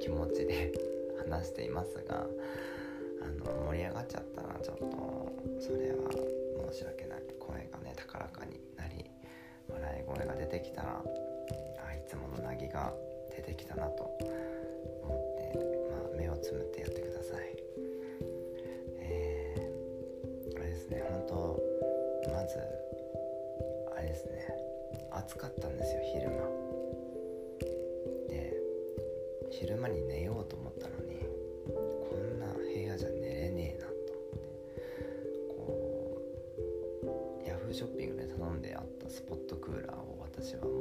気持ちで 話していますがあの盛り上がっちゃったらちょっと。それは申し訳ない。声がね高らかになり笑い声が出てきたらあいつものなぎが出てきたなと。思って、まあ、目をつむってやってください。えー、あれですね本当まずあれですね暑かったんですよ昼間。昼間に寝ようと思ったのにこんな部屋じゃ寝れねえなと思ってこうヤフーショッピングで頼んであったスポットクーラーを私はもう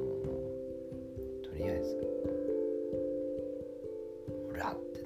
とりあえずほらって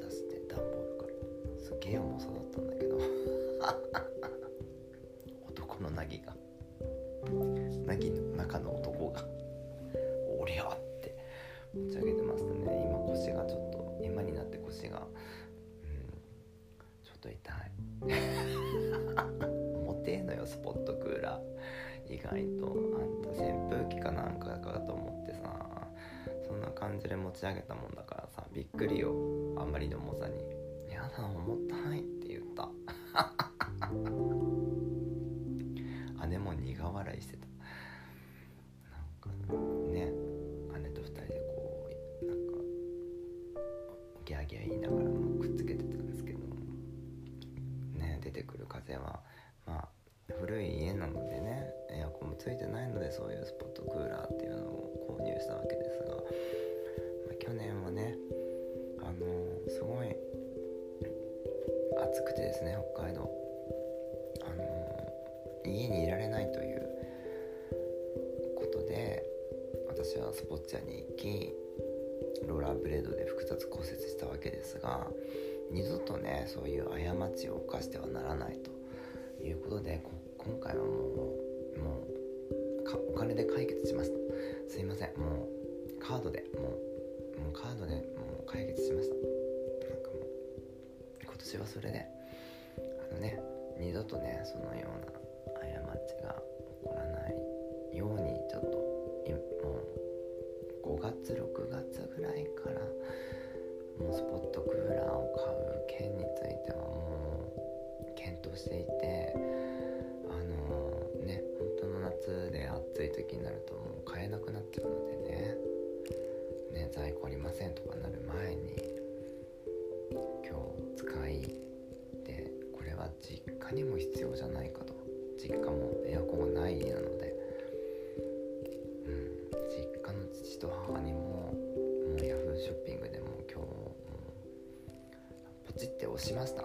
ち上げたもんだからさびっくりよ。あんまりの重さに「やだ重たい」って言った。姉も苦笑いしてた。なんかね姉と二人でこうなんかギャーギャー言いながらもくっつけてたんですけどね出てくる風はまあ古い家なのでねエアコンもついてないのでそういうスポット暑くてですね北海道。あの家にいられないということで私はスポッチャに行きローラーブレードで複雑骨折したわけですが二度とねそういう過ちを犯してはならないということで今回はもうもうお金で解決しました今年はそれで。あのね二度とねそのような過ちが起こらないようにちょっともう5月6月ぐらいからもうスポットクーラーを買う件についてはもう検討していてあのね本当の夏で暑い時になるともう買えなくなっちゃうのでね。ね在庫ありませんとかなる前に今日使いでこれは実家にも必要じゃないかと。実家もエアコンがない家なので。うん。実家の父と母にももうヤフーショッピングでも今日もポチって押しました、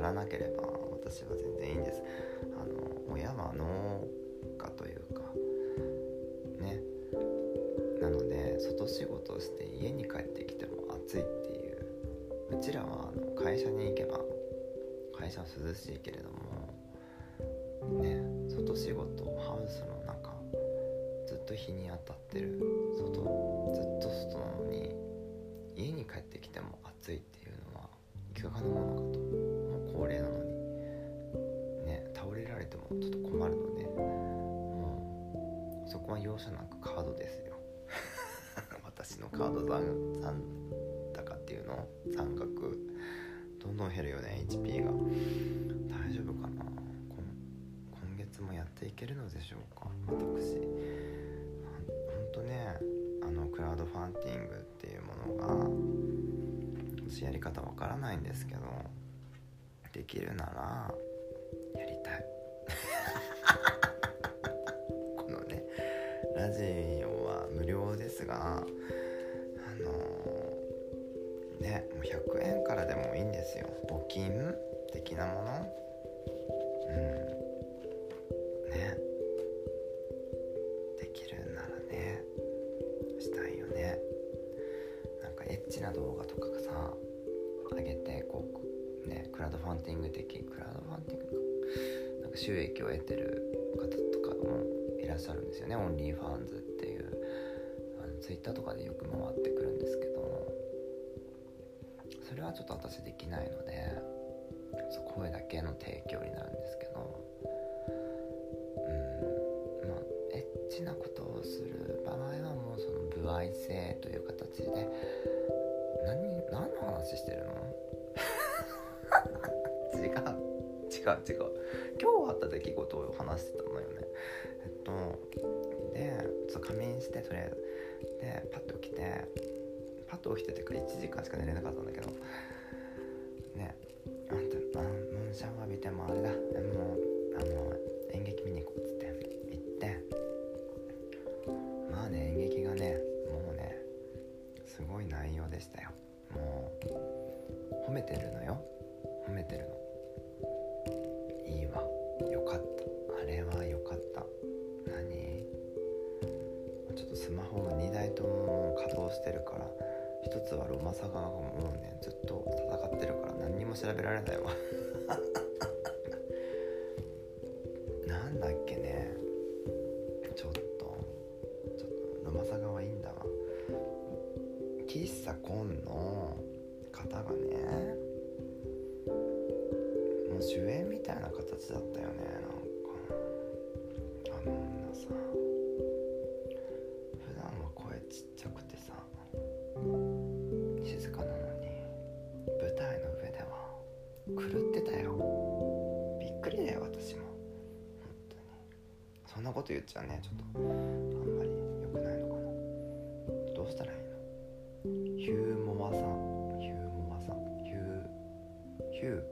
ならなければ私は全然いいんです。あの親は農家というかね。なので外仕事をして家に帰ってきても暑いっていう。うちらはあの会社に行けば会社は涼しいけれども外仕事ハウスの中ずっと日に当たってる。外ずっと外なのに家に帰ってきても暑いっていうのはいかがなものかと。高齢なのに。ね倒れられてもちょっと困るので。もうそこは容赦なくカードですよ。私のカード残高っていうの？残額。どんどん減るよね HP が。大丈夫かな？今月もやっていけるのでしょうか？私。ほんとねあのクラウドファンディングっていうものが私やり方わからないんですけど。できるならやりたい。このねラジオは無料ですがあのねもう100円からでもいいんですよ。募金的なものクラウドファンディング的クラウドファンディングかなんか収益を得てる方とかもいらっしゃるんですよね。 OnlyFans っていうあのツイッターとかでよく回ってくるんですけども。それはちょっと私できないので声だけの提供になるんですけど。うん。まあエッチなことをする場合はもうその歩合制という形で。何何の話してるの？違う違う違う。今日あった出来事を話してたのよね。えっとでちょっと仮眠してとりあえず。でパッと起きてパッと起きててから1時間しか寝れなかったんだけど。喫茶コンの方がねもう主演みたいな形だったよねなんかあの女さ普段は声ちっちゃくてさ静かなのに舞台の上では狂ってたよびっくりだよ私も本当にそんなこと言っちゃねちょっとあんまり良くないのかなどうしたらいいのヒューモマさん。ヒューモアさん。ヒューヒュー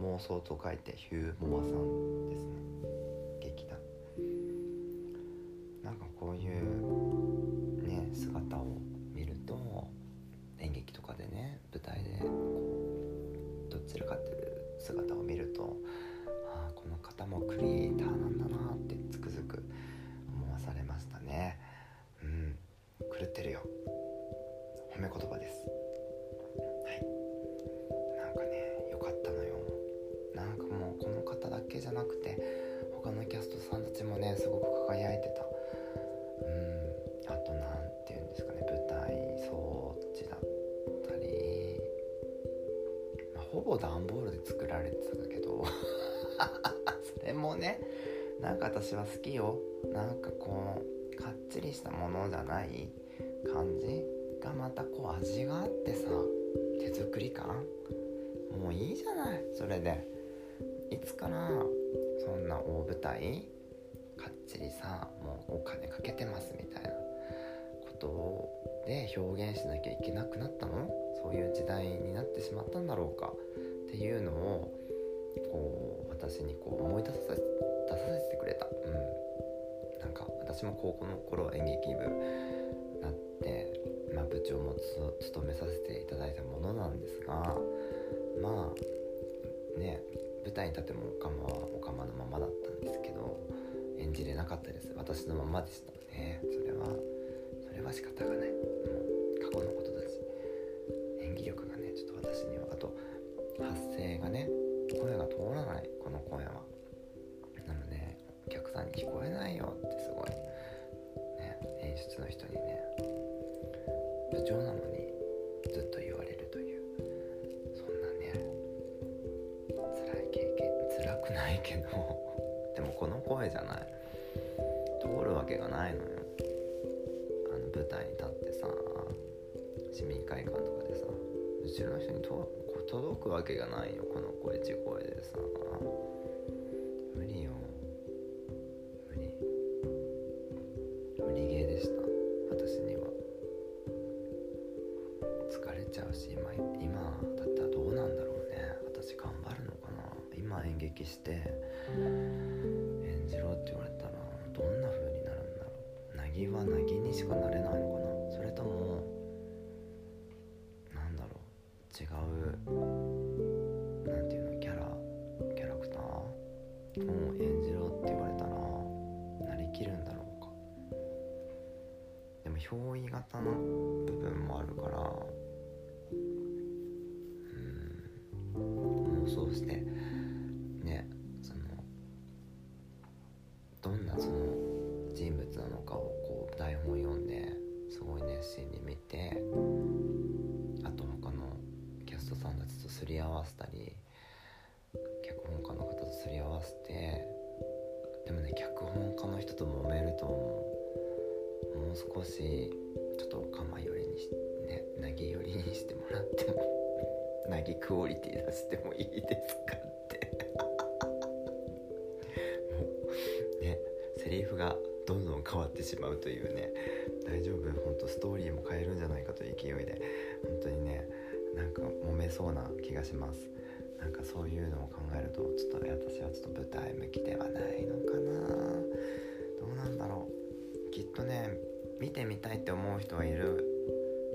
妄想と書いてヒューモマさんですね。ほぼ段ボールで作られてたんだけど。それもねなんか私は好きよ。なんかこうかっちりしたものじゃない感じがまたこう味があってさ。手作り感。もういいじゃない。それで。いつからそんな大舞台かっちりさもうお金かけてますみたいな。ことで表現しなきゃいけなくなったの？そういう時代になってしまったんだろうか。っていうのをこう私にこう思い出させ出させてくれた。うん。なんか私も高校の頃演劇部なって、まあ、部長もつ務めさせていただいたものなんですがまあね舞台に立ってもオカマはオカマのままだったんですけど演じれなかったです。私のままでしたね。それはそれは仕方がない。もう過去のこと聞こえないよってすごい。ね演出の人にね。部長なのにずっと言われるという。そんなね辛い経験辛くないけど。でもこの声じゃない。通るわけがないのよ。あの舞台に立ってさ市民会館とかでさ後ろの人に届くわけがないよこの声地声でさ。脚本家の人と揉めると思う。もう少しちょっと構寄りにしねなぎ寄りにしてもらっても なぎクオリティ出してもいいですかって。もうねセリフがどんどん変わってしまうというね大丈夫？本当ストーリーも変えるんじゃないかという勢いで本当にねなんか揉めそうな気がします。なんかそういうのを考えるとちょっと私はちょっと舞台向きではないのかな。どうなんだろう。きっとね見てみたいって思う人はいる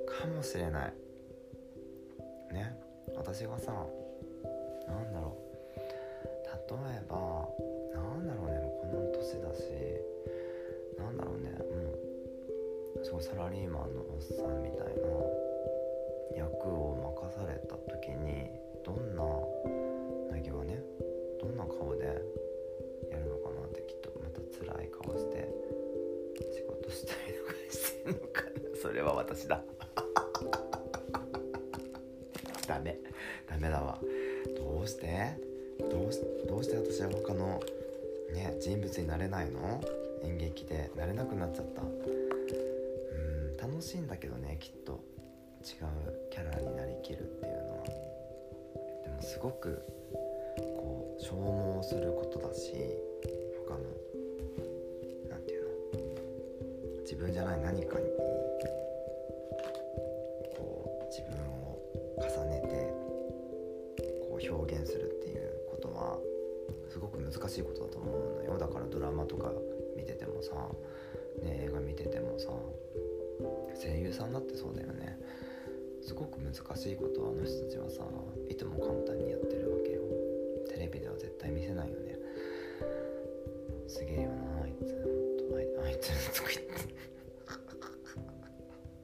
かもしれない。ね。私がさなんだろう。例えばなんだろうね。この年だし。なんだろうね。もうすごいサラリーマンのおっさんみたいな役を任された時にどんななぎはねどんな顔でやるのかなってきっとまた辛い顔して仕事したりとかしてんのかな。それは私だ。ダメ。ダメだわ。どうして？どうしどうして私は他のね人物になれないの？演劇で。なれなくなっちゃった。うん楽しいんだけどねきっと。違うキャラになりきるっていうのは。すごくこう消耗することだし他のなんていうの自分じゃない何かにこう自分を重ねてこう表現するっていうことはすごく難しいことだと思うのよ。だからドラマとか見ててもさ、ね、映画見ててもさ声優さんだってそうだよね。すごく難しいことをあの人たちはさいとも簡単にやってるわけよ。テレビでは絶対見せないよね。すげえよなあいつ。ほんとあいあいつとか言って。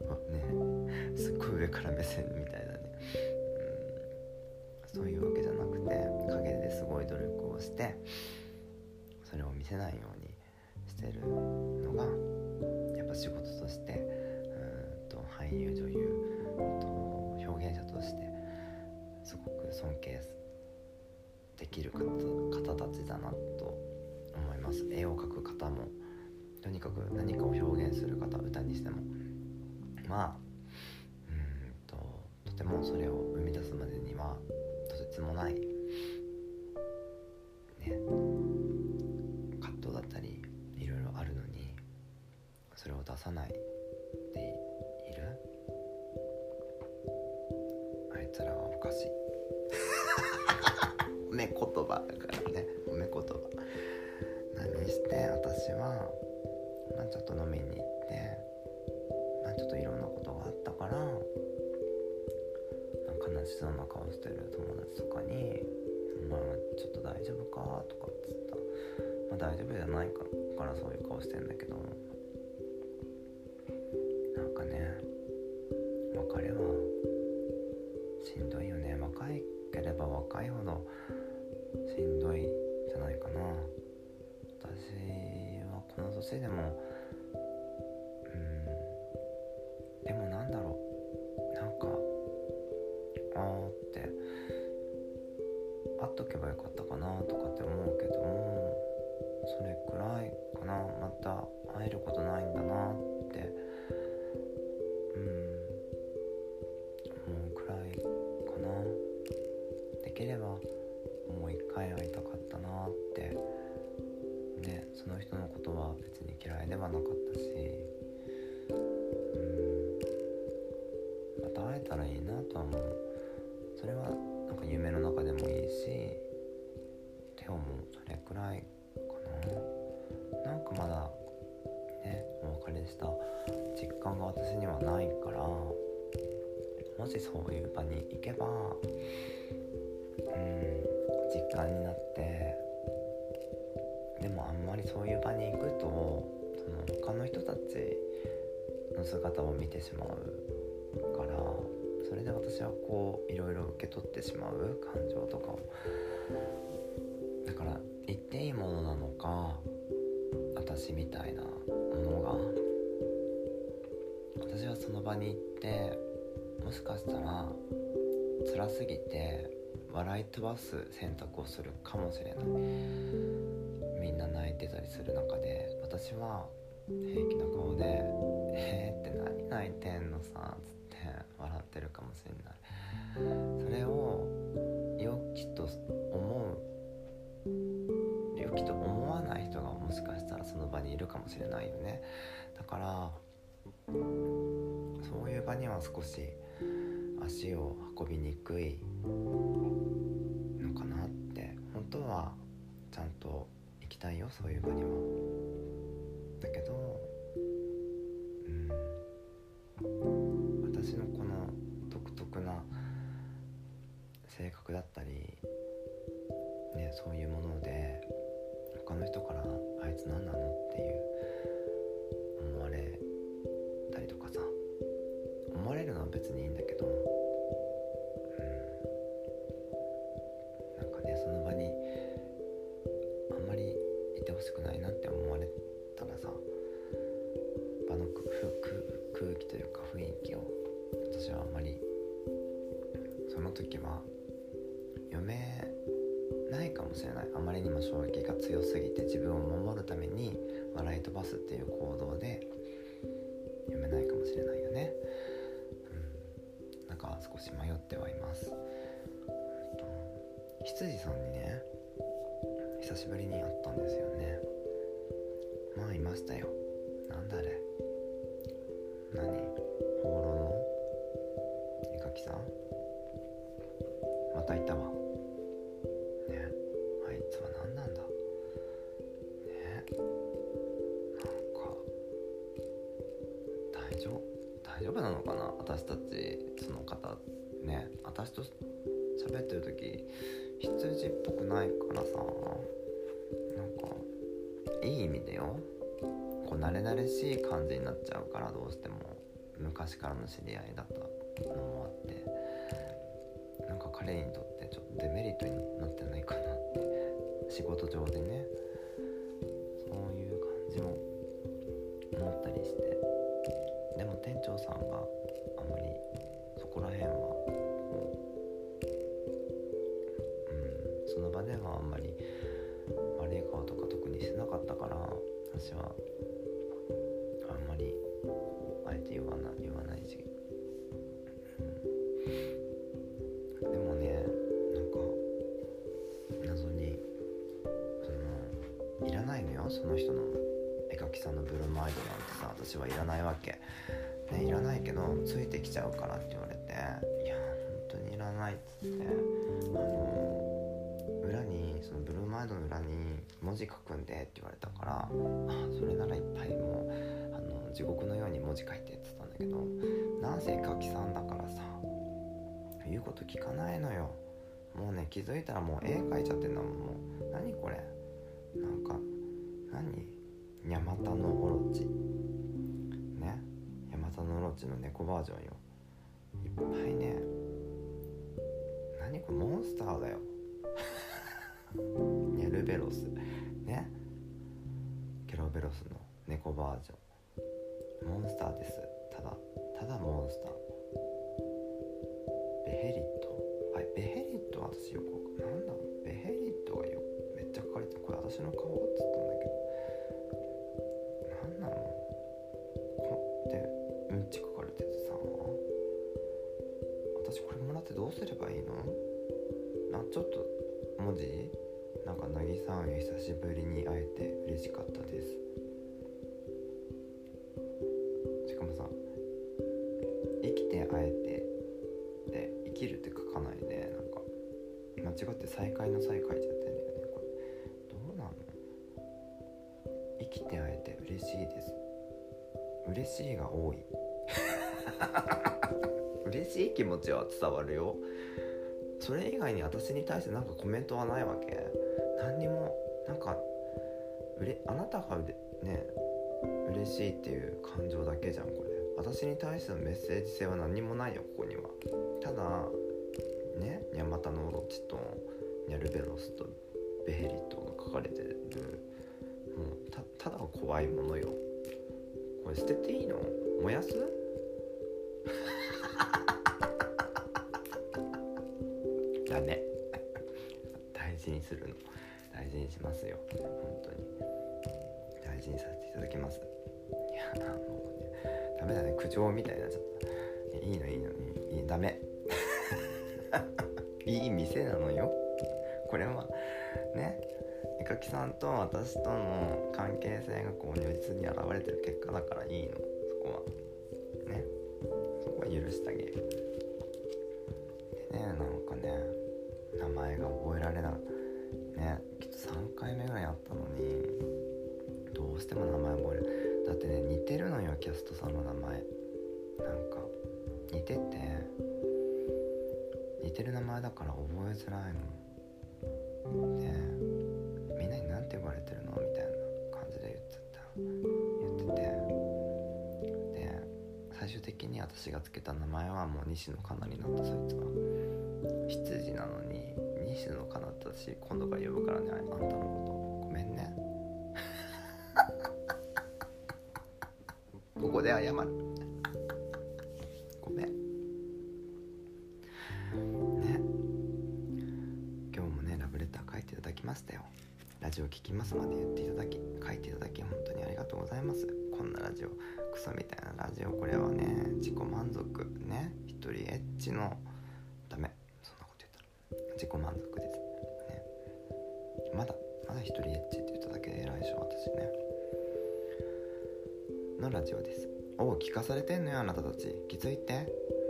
ね。すっごい上から目線みたいなね、うん、そういうわけじゃなくて陰ですごい努力をしてそれを見せないように。ます。絵を描く方もとにかく何かを表現する方歌にしても。まあうんととてもそれを生み出すまでにはとてつもないね葛藤だったりいろいろあるのにそれを出さないでいる。あいつらはおかしい。褒 め言葉だちょっと飲みに行ってまあちょっといろんなことがあったから悲しそうな顔してる友達とかに「まあちょっと大丈夫か?」とかっつった。まあ大丈夫じゃないからそういう顔してんだけどなんかね別れはしんどいよね。若いければ若いほどしんどいじゃないかな。私しいでもとけばよかったかなとかって思うけどもそれくらいかな。また会えることないんだなってうん思うくらいかな。できればもう一回会いたかったなって。ねその人のことは別に嫌いではなかったしうんまた会えたらいいなとは思う。それは夢の中でもいいし手をもうそれくらいかな。なんかまだねお別れした実感が私にはないからもしそういう場に行けばうん実感になってでもあんまりそういう場に行くとその他の人たちの姿を見てしまうからそれで私はこういろいろ受け取ってしまう感情とかを。だから言っていいものなのか私みたいなものが。私はその場に行ってもしかしたら辛すぎて笑い飛ばす選択をするかもしれない。みんな泣いてたりする中で私は平気な顔で「えー、って何泣いてんのさ」つって。笑ってるかもしれない。それを良きと思う良きと思わない人がもしかしたらその場にいるかもしれないよね。だからそういう場には少し足を運びにくいのかなって。本当はちゃんと行きたいよそういう場には。だけどうん。独特な性格だったりねそういうもので他の人から「あいつ何なの?」っていう思われたりとかさ思われるのは別にいいんだけどうんなんかねその場にあんまりいてほしくないなって思われたらさ場の空気というか雰囲気を私はあんまりその時は読めないかもしれない。あまりにも衝撃が強すぎて自分を守るために笑い飛ばすっていう行動で読めないかもしれないよね、うん、なんか少し迷ってはいます。羊さんにね久しぶりに会ったんですよね。まあいましたよ。方ね私と喋ってる時羊っぽくないからさなんかいい意味でよこう慣れ慣れしい感じになっちゃうからどうしても昔からの知り合いだったのもあってなんか彼にとってちょっとデメリットになってないかなって仕事上でね。えて言わない言わないし、うん、でもねなんか謎にそのいらないのよその人の。絵描きさんのブルーマイドなんてさ私はいらないわけ、ね、いらないけどついてきちゃうからって言われて。いや本当にいらないっつって。あの裏にそのブルーマイドの裏に文字書くんでって言われたからあそれならいっぱいもう地獄のように文字書いてってたんだけどなんせ絵描きさんだからさ言うこと聞かないのよ。もうね気づいたらもう絵描いちゃってんだもん。もう何これ。なんか何？ヤマタノオロチ。ね？ヤマタノオロチの猫バージョンよ。いっぱいね。何これモンスターだよ。ニ ャルベロス。ね？ケロベロスの猫バージョン。モンスターです。ただただモンスター。ベヘリット？はいベヘリットは私よくなんだろう？ベヘリットがよめっちゃ書かれてる。これ私の顔っつったんだけど。なんなのこってうんち書かれててさ。私これもらってどうすればいいの？なちょっと文字？なんか「なぎさん久しぶりに会えて嬉しかったです」違って再会の再会書いちゃってんだよねこれ。どうなの？生きて会えて嬉しいです。嬉しいが多い。嬉しい気持ちは伝わるよ。それ以外に私に対して何かコメントはないわけ？何にもなんかうれあなたがね嬉しいっていう感情だけじゃんこれ。私に対してのメッセージ性は何にもないよここには。ただねニャマタノオロチとニャルベロスとベヘリトが書かれてる。もうたただ怖いものよ。これ捨てていいの？燃やす？ダメ。大事にするの。大事にしますよ。本当に。大事にさせていただきます。いやもうねダメだね。苦情みたいになっちゃった。いいのいいのいいいいダメ。いい店なのよ。これはね絵描きさんと私との関係性がこう如実に現れてる結果だからいいの。そこは。ね。そこは許してあげる。でねなんかね名前が覚えられない。ねきっと3回目ぐらいあったのにどうしても名前覚える。だってね似てるのよキャストさんの名前。なんか似てて。似てる名前だから覚えづらいのでみんなに何て呼ばれてるのみたいな感じで言っちゃった。言ってて。で最終的に私がつけた名前はもう西野カナになったそいつは。羊なのに西野カナって私今度から呼ぶからねあんたのこと。ごめんね。ここで謝る。きましたよ。ラジオ聞きますまで言っていただき書いていただき本当にありがとうございます。こんなラジオクソみたいなラジオこれはね自己満足ね。一人エッチのダメ。そんなこと言ったら。自己満足です。ね。まだまだ一人エッチって言っただけで偉いでしょ私ね。のラジオです。おう聞かされてんのよあなたたち。気づいて。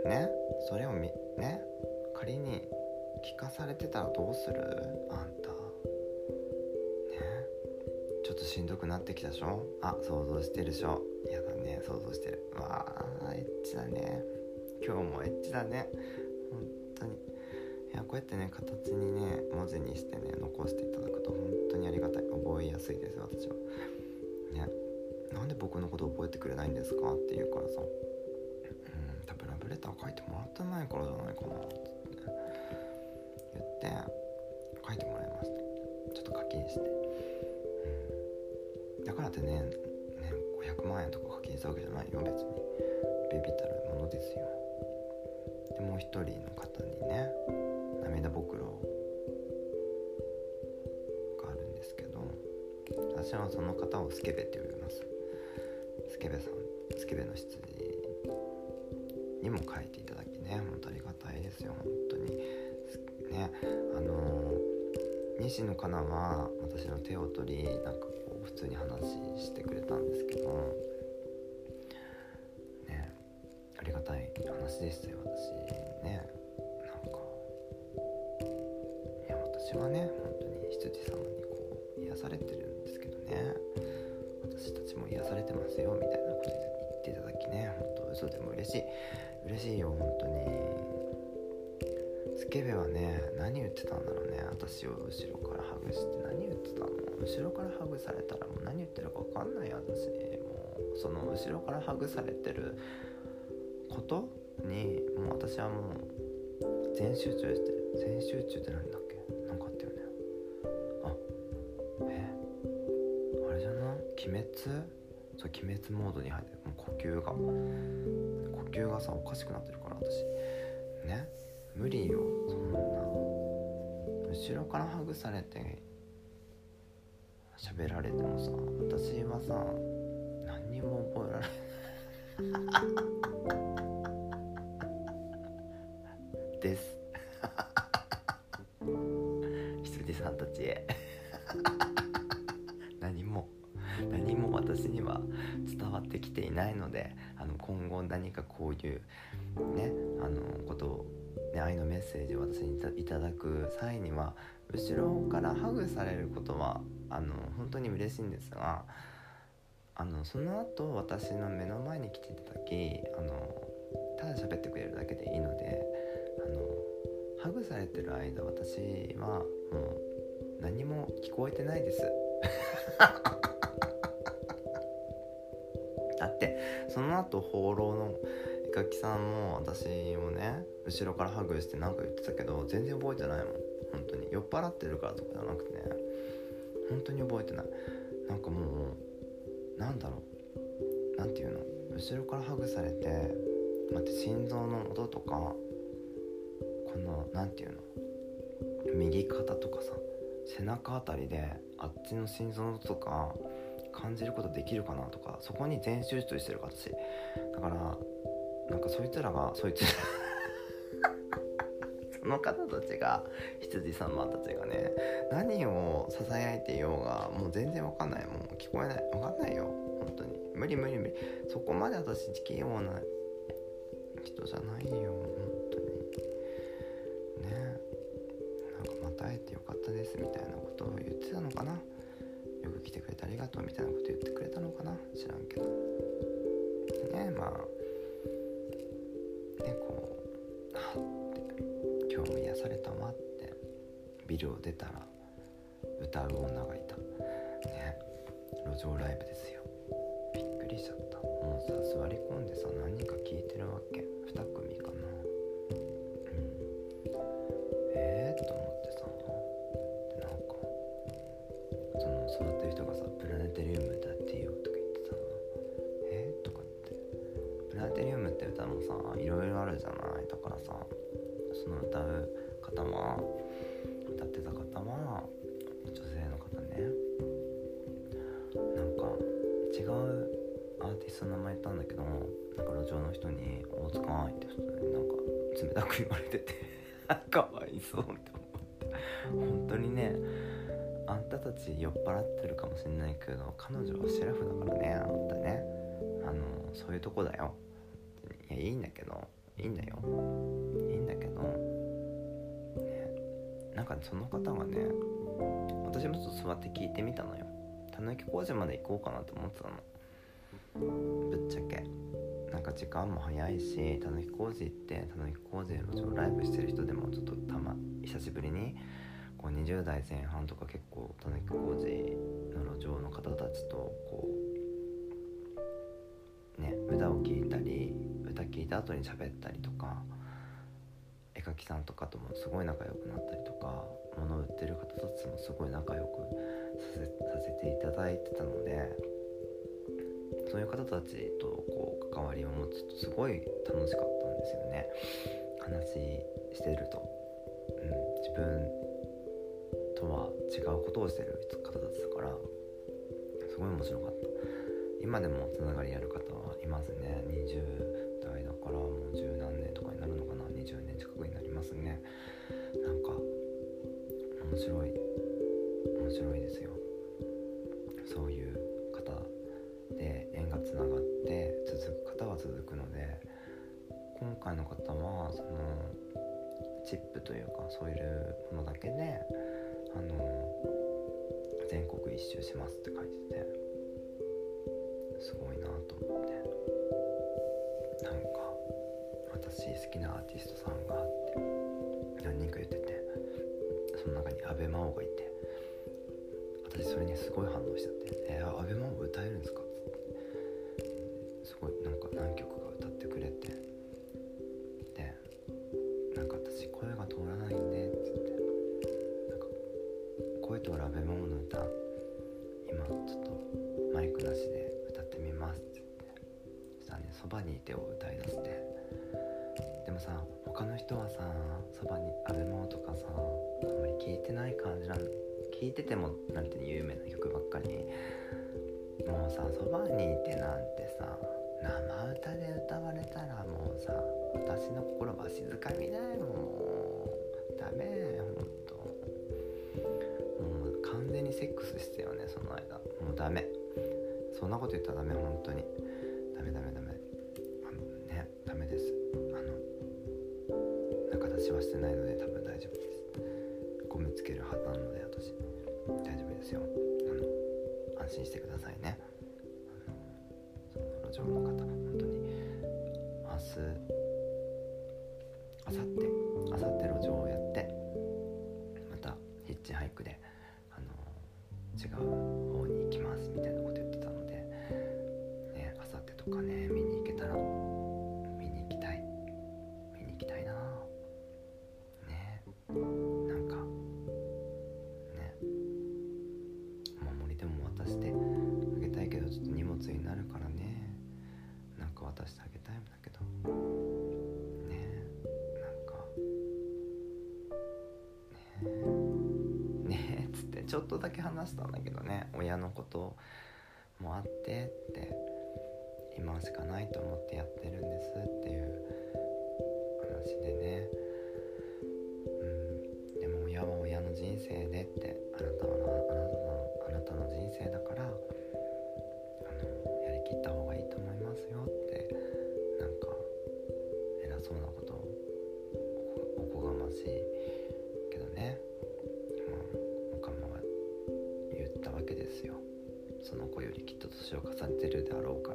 ね。それをみね。仮に聞かされてたらどうする？あんとしんどくなってきたでしょ？あ想像してるでしょ？やだね想像してる。わあエッチだね。今日もエッチだね。本当に。いやこうやってね形にね文字にしてね残していただくと本当にありがたい。覚えやすいです私は。ね。なんで僕のこと覚えてくれないんですか？って言うからさ。うん多分ラブレター書いてもらってないからじゃないかな。ってうん、だからってねね500万円とか課金したわけじゃないよ別に。ビビたるものですよ。でもう一人の方にね涙袋があるんですけど私はその方をスケベって呼びます。スケベさんスケベの羊にも書いていただきね本当ありがたいですよ本当に。ねあの西野カナは私の手を取りなんか普通に話してくれたんですけどねありがたい話でしたよ私ね。なんかいや私はね本当に羊様にこう癒されてるんですけどね。私たちも癒されてますよみたいなこと言っていただきね本当嘘でも嬉しい。嬉しいよ本当に。ケベはね何言ってたんだろうね。私を後ろからハグして。何言ってたの？後ろからハグされたらもう何言ってるか分かんない私もうその後ろからハグされてることにもう私はもう全集中してる。全集中って何だっけ？なんかあったよね。あえ？あれじゃない？鬼滅？そう鬼滅モードに入ってもう呼吸が。呼吸がさおかしくなってるから私。ね？無理よ。後ろからハグされて喋られてもさ私はさ何にも覚えられない。です。羊さんたちへ。何も何も私には伝わってきていないのであの今後何かこういうねあのことを、ね、愛のメッセージを私にいただく際には後ろからハグされることはあの本当に嬉しいんですがあのその後私の目の前に来ていただきあのただ喋ってくれるだけでいいのであのハグされてる間私はもう何も聞こえてないです。だってその後放浪の絵描きさんも私をね後ろからハグして何か言ってたけど全然覚えてないもん。本当に。酔っ払ってるからとかじゃなくてね本当に覚えてない。なんかもうなんだろう。なんていうの？後ろからハグされて待って心臓の音とかこの何ていうの？右肩とかさ背中あたりであっちの心臓の音とか感じることできるかなとかそこに全集中してる私。だからなんかそいつらがそいつら その方たちが羊様たちがね何をささやいていようがもう全然わかんない。もう聞こえない。わかんないよ。本当に。無理無理無理。そこまで私器用な人じゃないよ。本当に。ね。なんかまた会えてよかったですみたいなことを言ってたのかな。よく来てくれてありがとうみたいなこと言ってくれたのかな。知らんけど。ねまあ。ねこうあって今日も癒されたわってビルを出たら歌う女がいた。ね路上ライブですよ。びっくりしちゃった。もうさ座り込んでさ何人か聞いてるわけ。2組かな。だからさその歌う方は歌ってた方は女性の方ね。なんか違うアーティストの名前言ったんだけどなんか路上の人に「大塚愛」って人になんか冷たく言われてて かわいそうって思って。本当にねあんたたち酔っ払ってるかもしれないけど彼女はシェラフだからねあんたね。あのそういうとこだよ。いやいいんだけどいいんだよ。いいんだけど。ね。なんかその方がね私もちょっと座って聞いてみたのよ。たぬき工事まで行こうかなって思ってたの。ぶっちゃけ。なんか時間も早いしたぬき工事行ってたぬき工事で路上ライブしてる人でもちょっとたま久しぶりにこう20代前半とか結構たぬき工事の路上の方たちとこうね歌を聴いたり歌聴いた後に喋ったりとか絵描きさんとかともすごい仲良くなったりとか物売ってる方たちもすごい仲良くさせていただいてたのでそういう方たちとこう関わりを持つとすごい楽しかったんですよね。話してると、うん、自分とは違うことをしてる方たちだからすごい面白かった。今でもつながりある方はいますね。20からもう十何年とかになるのかな20年近くになりますね。なんか面白い面白いですよ。そういう方で縁がつながって続く方は続くので今回の方はそのチップというかそういうものだけであの全国一周しますって書いててすごい私好きなアーティストさんがあって何人か言っててその中に阿部真央がいて私それにすごい反応しちゃって「えー、阿部真央歌えるんですか?」てもなんて有名な曲ばっかりもうさ「そばにいて」なんてさ生歌で歌われたらもうさ私の心は静かにだよもうダメほんと。もう完全にセックスしてよねその間。もうダメ。そんなこと言ったらダメ本当に。ダメダメダメ。あのねダメです。あの中出しはしてないので多分大丈夫です。ゴムつける派なので私。ですよ。あの安心してくださいね。あのその路上の方本当に明日明後日明後日路上をやってまたヒッチハイクであの違うょっとだけ話したんだけどね。親のこともあってって今しかないと思ってやってるんですっていう話でね。うん。でも親は親の人生でって年を重ねてるであろう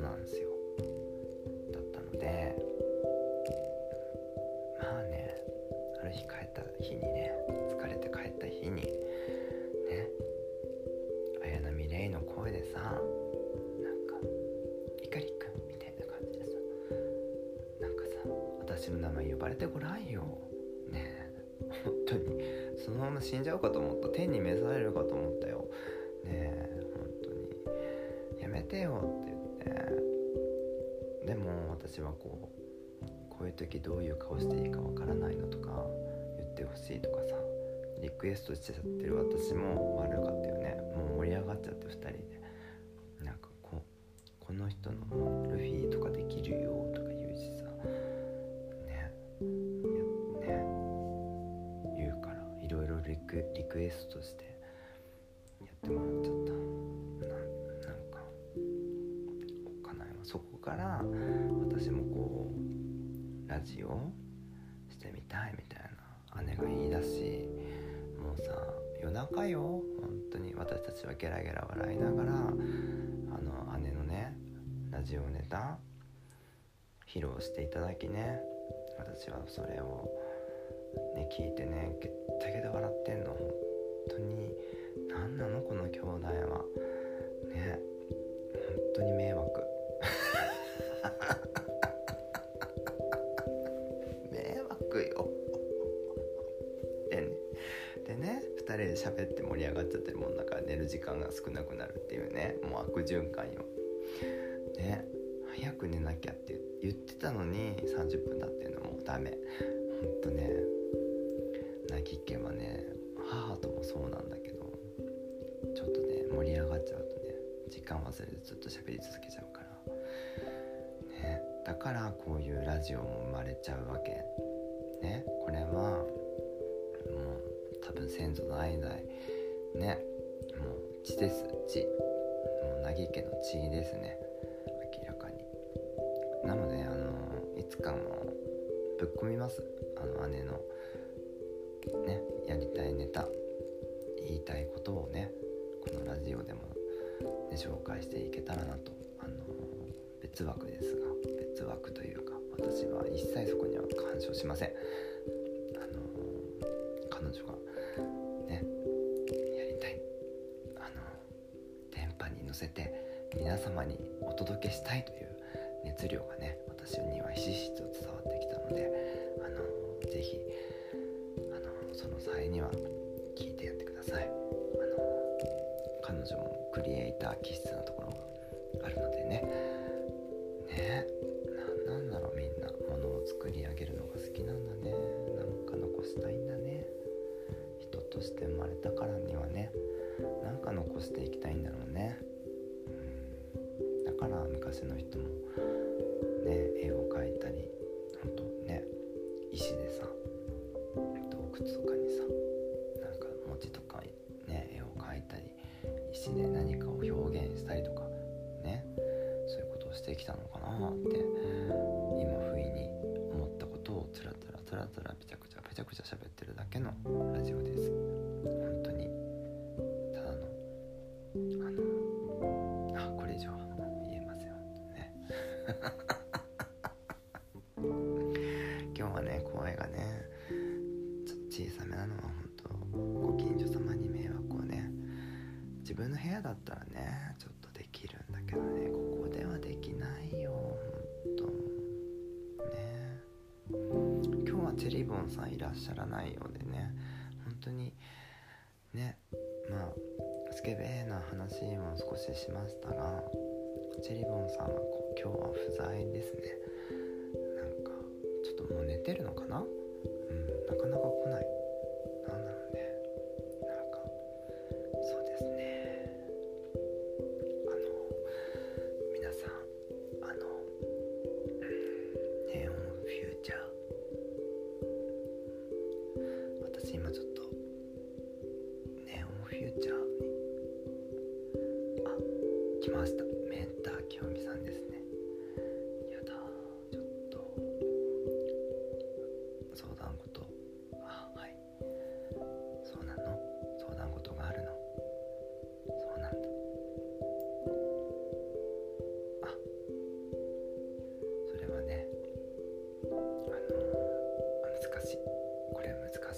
なんですよ。だったのでまあねある日帰った日にね疲れて帰った日にね綾波レイの声でさなんか「いかりくん」みたいな感じでさなんかさ私の名前呼ばれてごらんよ。ねえ 本当にそのまま死んじゃうかと思った。天に召されるかと思ったよ。ねえ本当に。やめてよって。私はこうこういう時どういう顔していいかわからないのとか言ってほしいとかさリクエストしちゃってる私も悪かったよね。もう盛り上がっちゃって2人で。私はゲラゲラ笑いながらあの姉のねラジオネタ披露していただきね私はそれをね聞いてねゲッタゲタ笑ってんの。本当に何なのこの兄弟は。ね本当に迷惑。ね2人で喋って盛り上がっちゃってるもんだから寝る時間が少なくなるっていうね。もう悪循環よ。ね。早く寝なきゃって言ってたのに30分経ってんのもダメ。ほんとね。泣きっけはね母ともそうなんだけどちょっとね盛り上がっちゃうとね時間忘れてずっと喋り続けちゃうから、ね、だからこういうラジオも生まれちゃうわけ。ね。これは先祖の代々ねもう血です。血。もう凪家の血ですね。明らかに。なのであのいつかもぶっ込みます。あの姉のねやりたいネタ。言いたいことをねこのラジオでも、ね、紹介していけたらなと、あの別枠ですが別枠というか私は一切そこには干渉しません、せて皆様にお届けしたいという熱量がね私にはひしひしと伝わってきたので、あのぜひあのその際には聞いてやってください。あの彼女もクリエイター気質なところがあるのでねねだから昔の人もね絵を描いたりほんとね石でさ洞窟とかにさなんか文字とかね絵を描いたり石で何かを表現したりとかねそういうことをしてきたのかなって今不意に思ったことをつらつらつらつらぺちゃくちゃぺちゃくちゃ喋ってるだけの声がねちょっと小さめなのは本当ご近所様に迷惑をね自分の部屋だったらねちょっとできるんだけどねここではできないよ本当ね。今日はチェリボンさんいらっしゃらないようでね本当にねまあスケベな話も少ししましたがチェリボンさんはこう今日は不在ですね。なんかちょっともう寝てるのか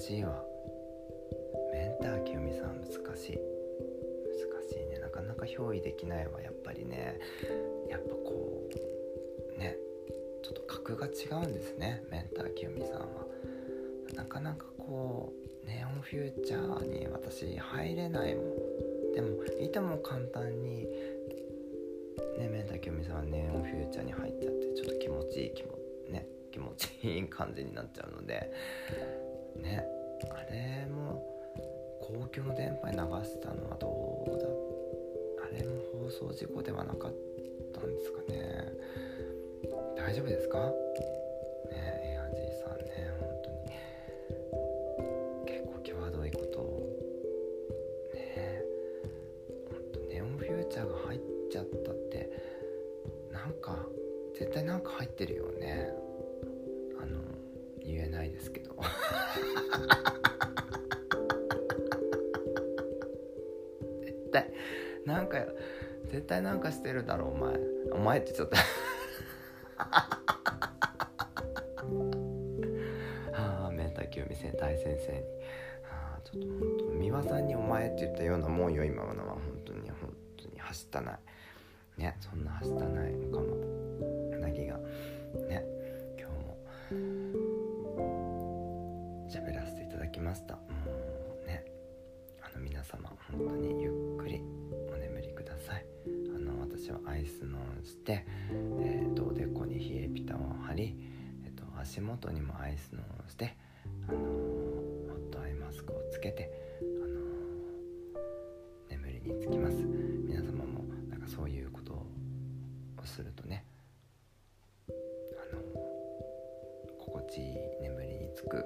しいわ。メンター清美さん難しい。難しいね。なかなか憑依できないわやっぱりね。やっぱこうね。ちょっと格が違うんですねメンター清美さんは。なかなかこうネオンフューチャーに私入れないもん。でもいても簡単にねメンター清美さんはネオンフューチャーに入っちゃってちょっと気持ちいい気もね気持ちいい感じになっちゃうので。ね。あれも公共の電波に流してたのはどうだ？あれも放送事故ではなかったんですかね。大丈夫ですか？なんかしてるだろお前。お前って言っちゃったああメンタ清美先大先生に。ああちょっと本当美輪さんに「お前」って言ったようなもんよ今のは。本当に本当に走ったない。ねそんな走ったないのかも。なぎが。ね今日も。喋らせていただきました。もうねあの皆様本当にゆっえーとおでこに冷えピタを貼り、えーと足元にもアイスノンしてあのホットアイマスクをつけてあの眠りにつきます。皆様もなんかそういうことをするとねあの心地いい眠りにつく